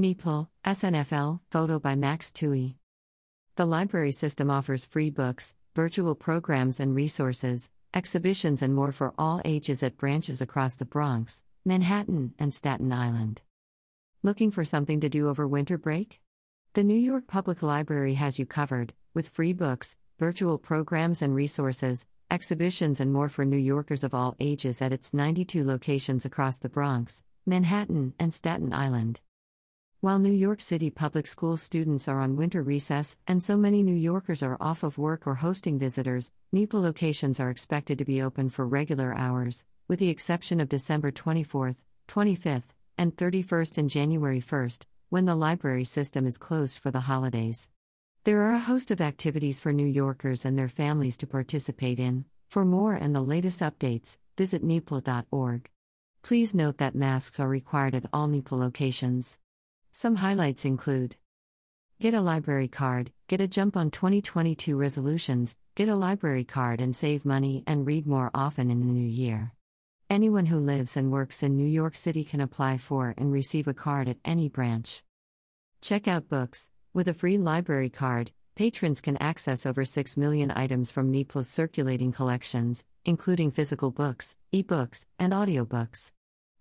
NYPL, SNFL, photo by Max Touhey. The library system offers free books, virtual programs and resources, exhibitions, and more for all ages at branches across the Bronx, Manhattan, and Staten Island. Looking for something to do over winter break? The New York Public Library has you covered, with free books, virtual programs and resources, exhibitions, and more for New Yorkers of all ages at its 92 locations across the Bronx, Manhattan, and Staten Island. While New York City public school students are on winter recess and so many New Yorkers are off of work or hosting visitors, NYPL locations are expected to be open for regular hours, with the exception of December 24th, 25th, and 31st and January 1st, when the library system is closed for the holidays. There are a host of activities for New Yorkers and their families to participate in. For more and the latest updates, visit nypl.org. Please note that masks are required at all NYPL locations. Some highlights include Get a library card, get a jump on 2022 resolutions, get a library card and save money and read more often in the new year. Anyone who lives and works in New York City can apply for and receive a card at any branch. Check out books. With a free library card, patrons can access over 6 million items from NYPL's circulating collections, including physical books, ebooks, and audiobooks.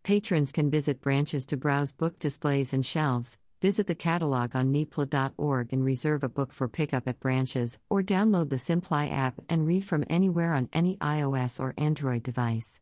Patrons can visit branches to browse book displays and shelves, visit the catalog on nypl.org and reserve a book for pickup at branches, or download the SimplyE app and read from anywhere on any iOS or Android device.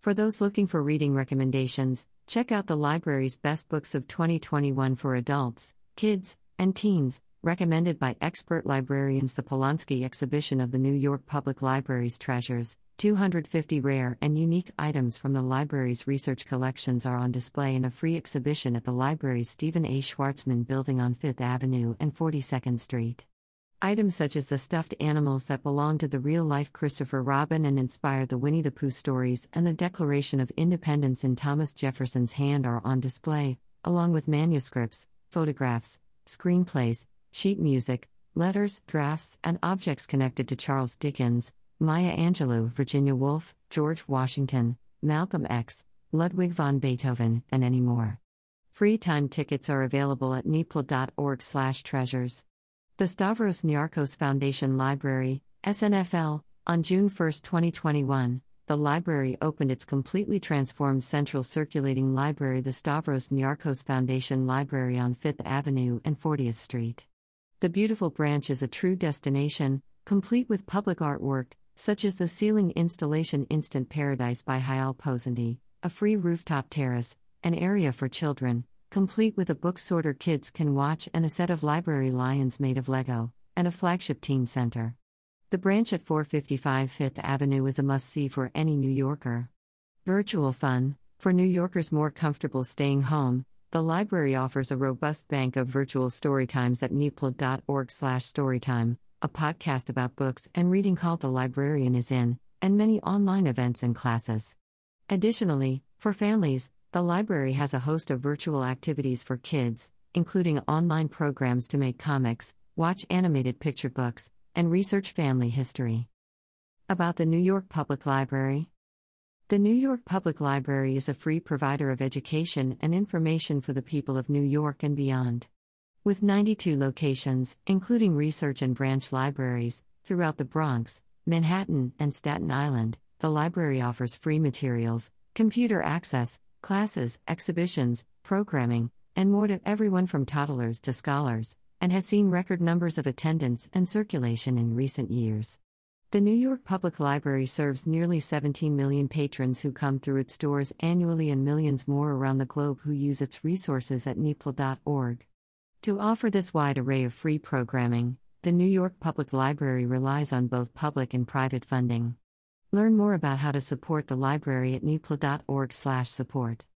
For those looking for reading recommendations, check out the library's best books of 2021 for adults, kids, and teens, recommended by expert librarians. The Polonsky exhibition of the New York Public Library's treasures, 250 rare and unique items from the library's research collections are on display in a free exhibition at the library's Stephen A. Schwarzman building on Fifth Avenue and 42nd Street. Items such as the stuffed animals that belong to the real life Christopher Robin and inspired the Winnie the Pooh stories and the Declaration of Independence in Thomas Jefferson's hand are on display, along with manuscripts, photographs, screenplays, sheet music, letters, drafts, and objects connected to Charles Dickens, Maya Angelou, Virginia Woolf, George Washington, Malcolm X, Ludwig von Beethoven, and any more. Free time tickets are available at nypl.org/treasures. The Stavros Niarchos Foundation Library, SNFL, on June 1, 2021, the library opened its completely transformed central circulating library, the Stavros Niarchos Foundation Library on 5th Avenue and 40th Street. The beautiful branch is a true destination, complete with public artwork, such as the ceiling installation Instant Paradise by Hayal Pozanti, a free rooftop terrace, an area for children, complete with a book sorter kids can watch and a set of library lions made of Lego, and a flagship teen center. The branch at 455 Fifth Avenue is a must see for any New Yorker. Virtual fun For New Yorkers more comfortable staying home, the library offers a robust bank of virtual storytimes at nypl.org/storytime, a podcast about books and reading called The Librarian is In, and many online events and classes. Additionally, for families, the library has a host of virtual activities for kids, including online programs to make comics, watch animated picture books, and research family history. About the New York Public Library The New York Public Library is a free provider of education and information for the people of New York and beyond. With 92 locations, including research and branch libraries, throughout the Bronx, Manhattan, and Staten Island, the library offers free materials, computer access, classes, exhibitions, programming, and more to everyone from toddlers to scholars, and has seen record numbers of attendance and circulation in recent years. The New York Public Library serves nearly 17 million patrons who come through its doors annually and millions more around the globe who use its resources at nypl.org. To offer this wide array of free programming, the New York Public Library relies on both public and private funding. Learn more about how to support the library at nypl.org/support.